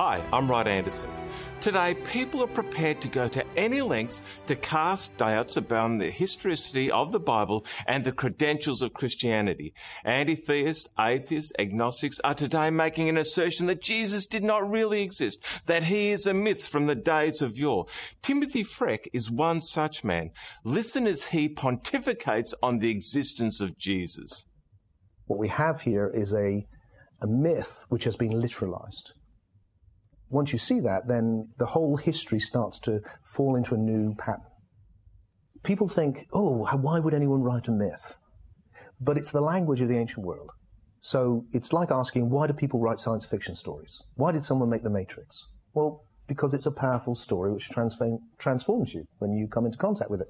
Hi, I'm Rod Anderson. Today, people are prepared to go to any lengths to cast doubts about the historicity of the Bible and the credentials of Christianity. Anti-theists, atheists, agnostics are today making an assertion that Jesus did not really exist, that he is a myth from the days of yore. Timothy Freke is one such man. Listen as he pontificates on the existence of Jesus. What we have here is a, a myth which has been literalized once you see that, then the whole history starts to fall into a new pattern. People think, oh, why would anyone write a myth? But it's the language of the ancient world. So it's like asking, why do people write science fiction stories? Why did someone make The Matrix? Well, because it's a powerful story which transform, transforms you when you come into contact with it.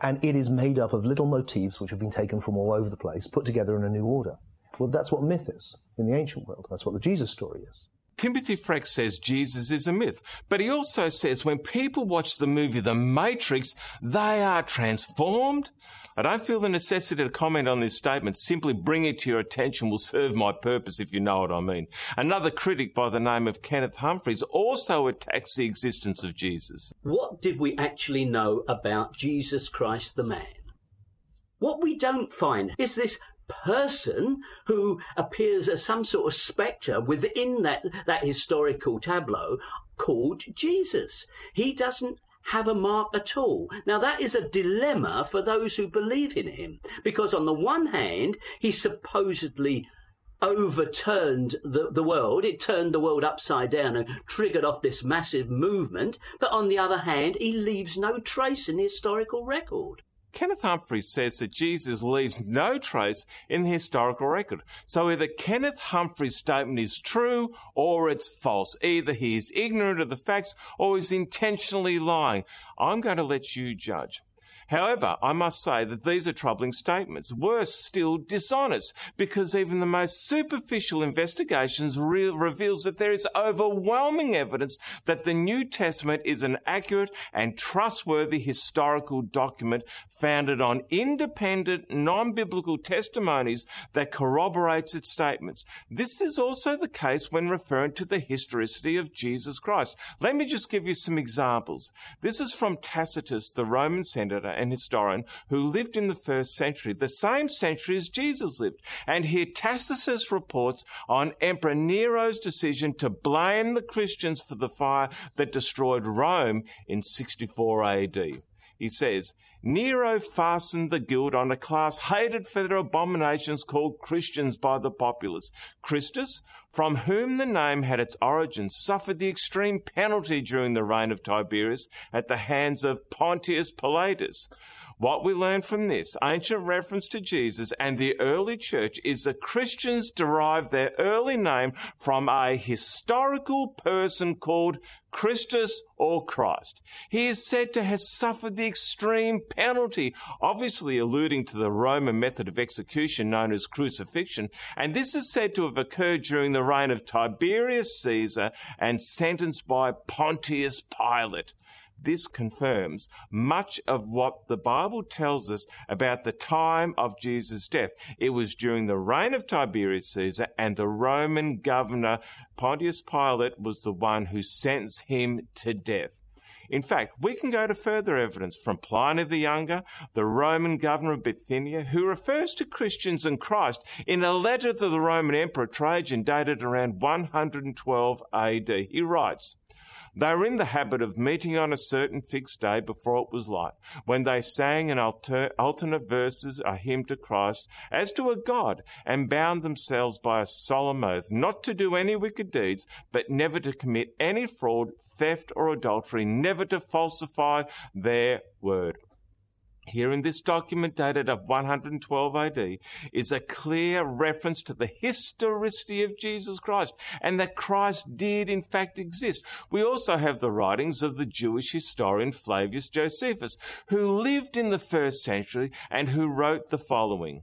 And it is made up of little motifs which have been taken from all over the place, put together in a new order. Well, that's what myth is in the ancient world. That's what the Jesus story is. Timothy Freke says Jesus is a myth, but he also says when people watch the movie The Matrix, they are transformed. I don't feel the necessity to comment on this statement. Simply bring it to your attention will serve my purpose if you know what I mean. Another critic by the name of Kenneth Humphreys also attacks the existence of Jesus. What did we actually know about Jesus Christ the man? What we don't find is this person who appears as some sort of spectre within that, that historical tableau called Jesus. He doesn't have a mark at all. Now that is a dilemma for those who believe in him, because on the one hand, he supposedly overturned the, the world. It turned the world upside down and triggered off this massive movement. But on the other hand, he leaves no trace in the historical record. Kenneth Humphreys says that Jesus leaves no trace in the historical record. So either Kenneth Humphreys' statement is true or it's false. Either he is ignorant of the facts or he's intentionally lying. I'm going to let you judge. However, I must say that these are troubling statements. Worse still, dishonest, because even the most superficial investigations re- reveals that there is overwhelming evidence that the New Testament is an accurate and trustworthy historical document founded on independent, non-biblical testimonies that corroborates its statements. This is also the case when referring to the historicity of Jesus Christ. Let me just give you some examples. This is from Tacitus, the Roman senator, and historian who lived in the first century, the same century as Jesus lived. And here Tacitus reports on Emperor Nero's decision to blame the Christians for the fire that destroyed Rome in 64 AD. He says, Nero fastened the guilt on a class hated for their abominations called Christians by the populace. Christus, from whom the name had its origin, suffered the extreme penalty during the reign of Tiberius at the hands of Pontius Pilatus. What we learn from this ancient reference to Jesus and the early church is that Christians derived their early name from a historical person called Christus or Christ. He is said to have suffered the extreme penalty, obviously alluding to the Roman method of execution known as crucifixion, and this is said to have occurred during the reign of Tiberius Caesar and sentenced by Pontius Pilate. This confirms much of what the Bible tells us about the time of Jesus' death. It was during the reign of Tiberius Caesar and the Roman governor Pontius Pilate was the one who sentenced him to death. In fact, we can go to further evidence from Pliny the Younger, the Roman governor of Bithynia, who refers to Christians and Christ in a letter to the Roman Emperor Trajan dated around 112 AD. He writes, they were in the habit of meeting on a certain fixed day before it was light, when they sang in alter- alternate verses, a hymn to Christ, as to a God, and bound themselves by a solemn oath not to do any wicked deeds, but never to commit any fraud, theft, or adultery, never to falsify their word. here in this document dated of 112 AD is a clear reference to the historicity of Jesus Christ and that Christ did in fact exist. We also have the writings of the Jewish historian Flavius Josephus, who lived in the first century and who wrote the following.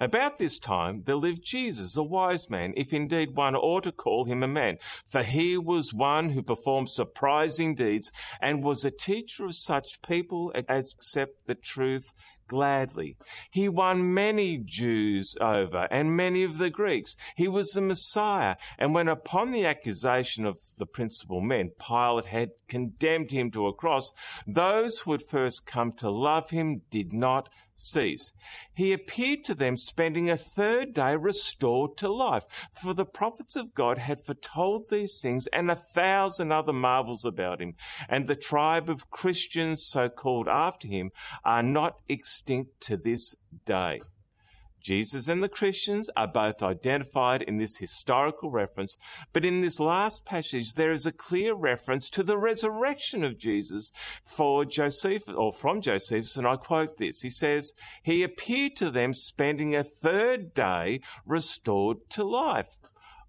About this time there lived Jesus, a wise man, if indeed one ought to call him a man, for he was one who performed surprising deeds and was a teacher of such people as accept the truth gladly. He won many Jews over and many of the Greeks. He was the Messiah. And when upon the accusation of the principal men, Pilate had condemned him to a cross, those who had first come to love him did not cease. He appeared to them, spending a third day restored to life. For the prophets of God had foretold these things and a thousand other marvels about him. And the tribe of Christians, so called after him, are not extinct to this day. Jesus and the Christians are both identified in this historical reference, but in this last passage, there is a clear reference to the resurrection of Jesus for Joseph, or from Josephus, and I quote this. He says, He appeared to them spending a third day restored to life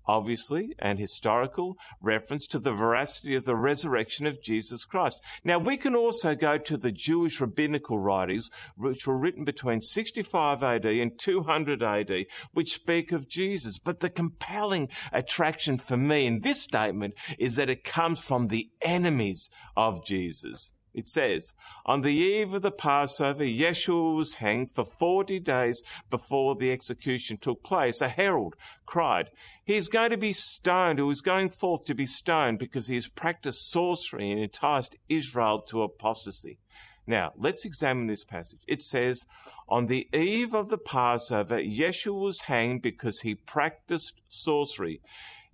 obviously, and historical reference to the veracity of the resurrection of Jesus Christ. Now, we can also go to the Jewish rabbinical writings, which were written between 65 AD and 200 AD, which speak of Jesus. But the compelling attraction for me in this statement is that it comes from the enemies of Jesus. It says, On the eve of the Passover, Yeshua was hanged for 40 days before the execution took place. A herald cried, He is going to be stoned, or is going forth to be stoned because he has practiced sorcery and enticed Israel to apostasy. Now, let's examine this passage. It says, On the eve of the Passover, Yeshua was hanged because he practiced sorcery.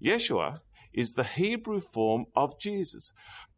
Yeshua is the Hebrew form of Jesus.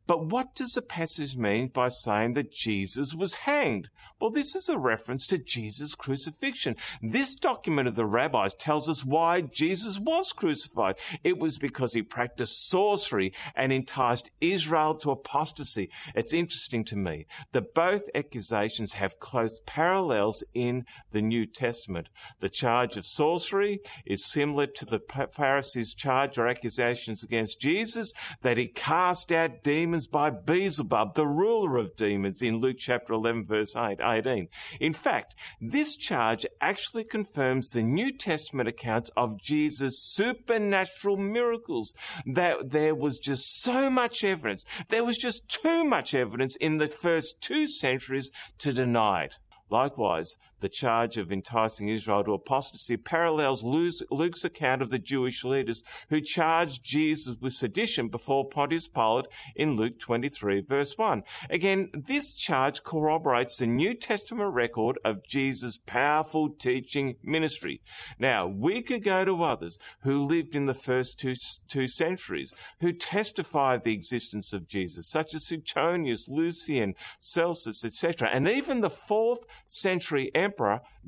But what does the passage mean by saying that Jesus was hanged? Well, this is a reference to Jesus' crucifixion. This document of the rabbis tells us why Jesus was crucified. It was because he practiced sorcery and enticed Israel to apostasy. It's interesting to me that both accusations have close parallels in the New Testament. The charge of sorcery is similar to the Pharisees' charge or accusations against Jesus that he cast out demons demons by Beelzebub, the ruler of demons, in Luke chapter 11, verse 8, 18. In fact, this charge actually confirms the New Testament accounts of Jesus' supernatural miracles. That there was just so much evidence. There was just too much evidence in the first two centuries to deny it. Likewise, the charge of enticing Israel to apostasy parallels Luke's account of the Jewish leaders who charged Jesus with sedition before Pontius Pilate in Luke 23 verse 1. Again, this charge corroborates the New Testament record of Jesus' powerful teaching ministry. Now, we could go to others who lived in the first two, two centuries who testified the existence of Jesus, such as Suetonius, Lucian, Celsus, etc., and even the fourth century emperor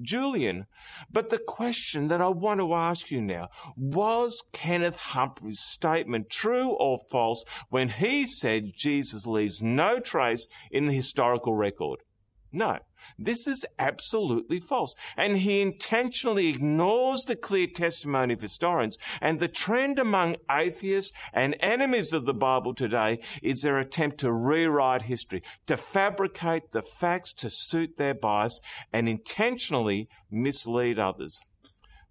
Julian. But the question that I want to ask you now, was Kenneth Humphrey's statement true or false when he said Jesus leaves no trace in the historical record? No, this is absolutely false. And he intentionally ignores the clear testimony of historians. And the trend among atheists and enemies of the Bible today is their attempt to rewrite history, to fabricate the facts to suit their bias and intentionally mislead others.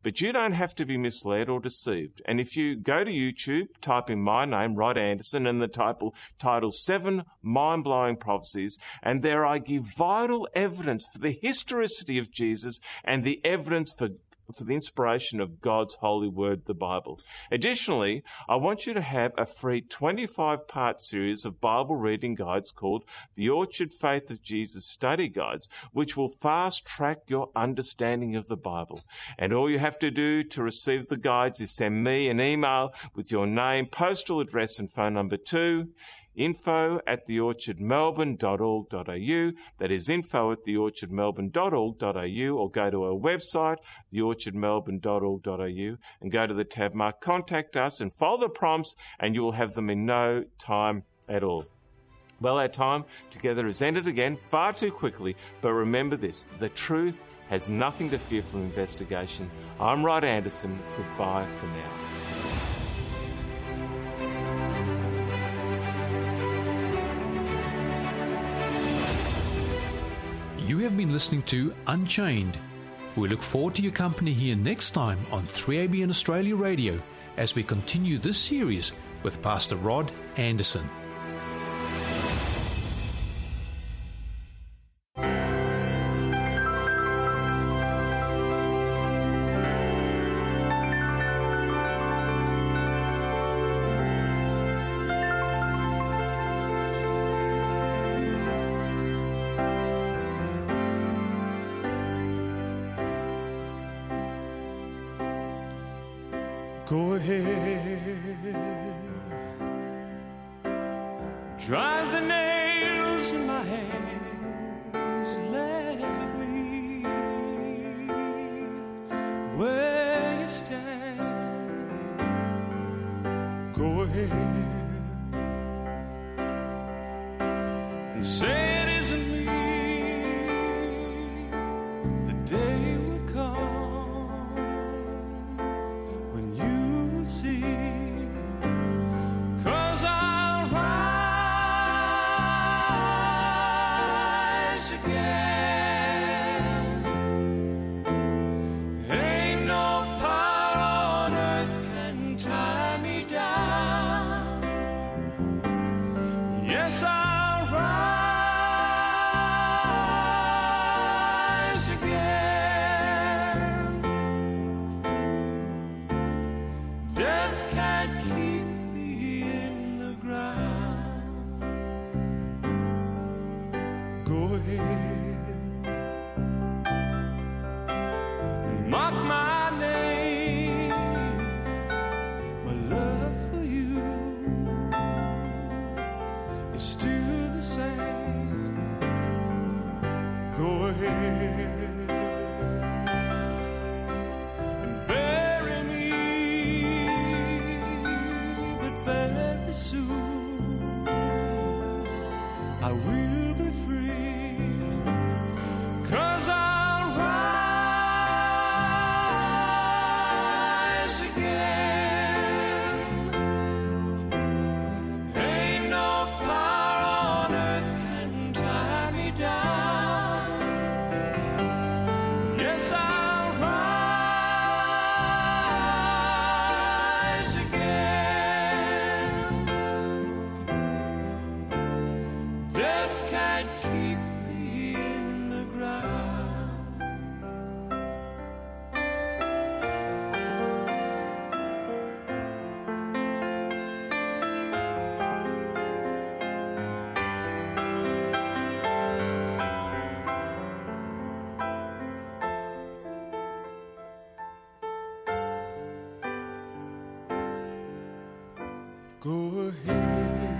But you don't have to be misled or deceived. And if you go to YouTube, type in my name, Rod Anderson, and the title, title Seven Mind Blowing Prophecies, and there I give vital evidence for the historicity of Jesus and the evidence for for the inspiration of God's holy word, the Bible. Additionally, I want you to have a free 25 part series of Bible reading guides called the Orchard Faith of Jesus Study Guides, which will fast track your understanding of the Bible. And all you have to do to receive the guides is send me an email with your name, postal address, and phone number too info at theorchardmelbourne.org.au. That is info at theorchardmelbourne.org.au or go to our website, theorchardmelbourne.org.au and go to the tab mark contact us and follow the prompts and you will have them in no time at all. Well, our time together has ended again far too quickly, but remember this the truth has nothing to fear from investigation. I'm Rod Anderson. Goodbye for now. You have been listening to Unchained. We look forward to your company here next time on 3ABN Australia Radio as we continue this series with Pastor Rod Anderson. Go ahead. Drive the nails in my hands. Laugh at me. Where you stand. Go ahead. And say. Go ahead.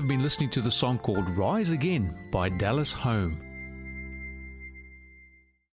have been listening to the song called Rise Again by Dallas Holm.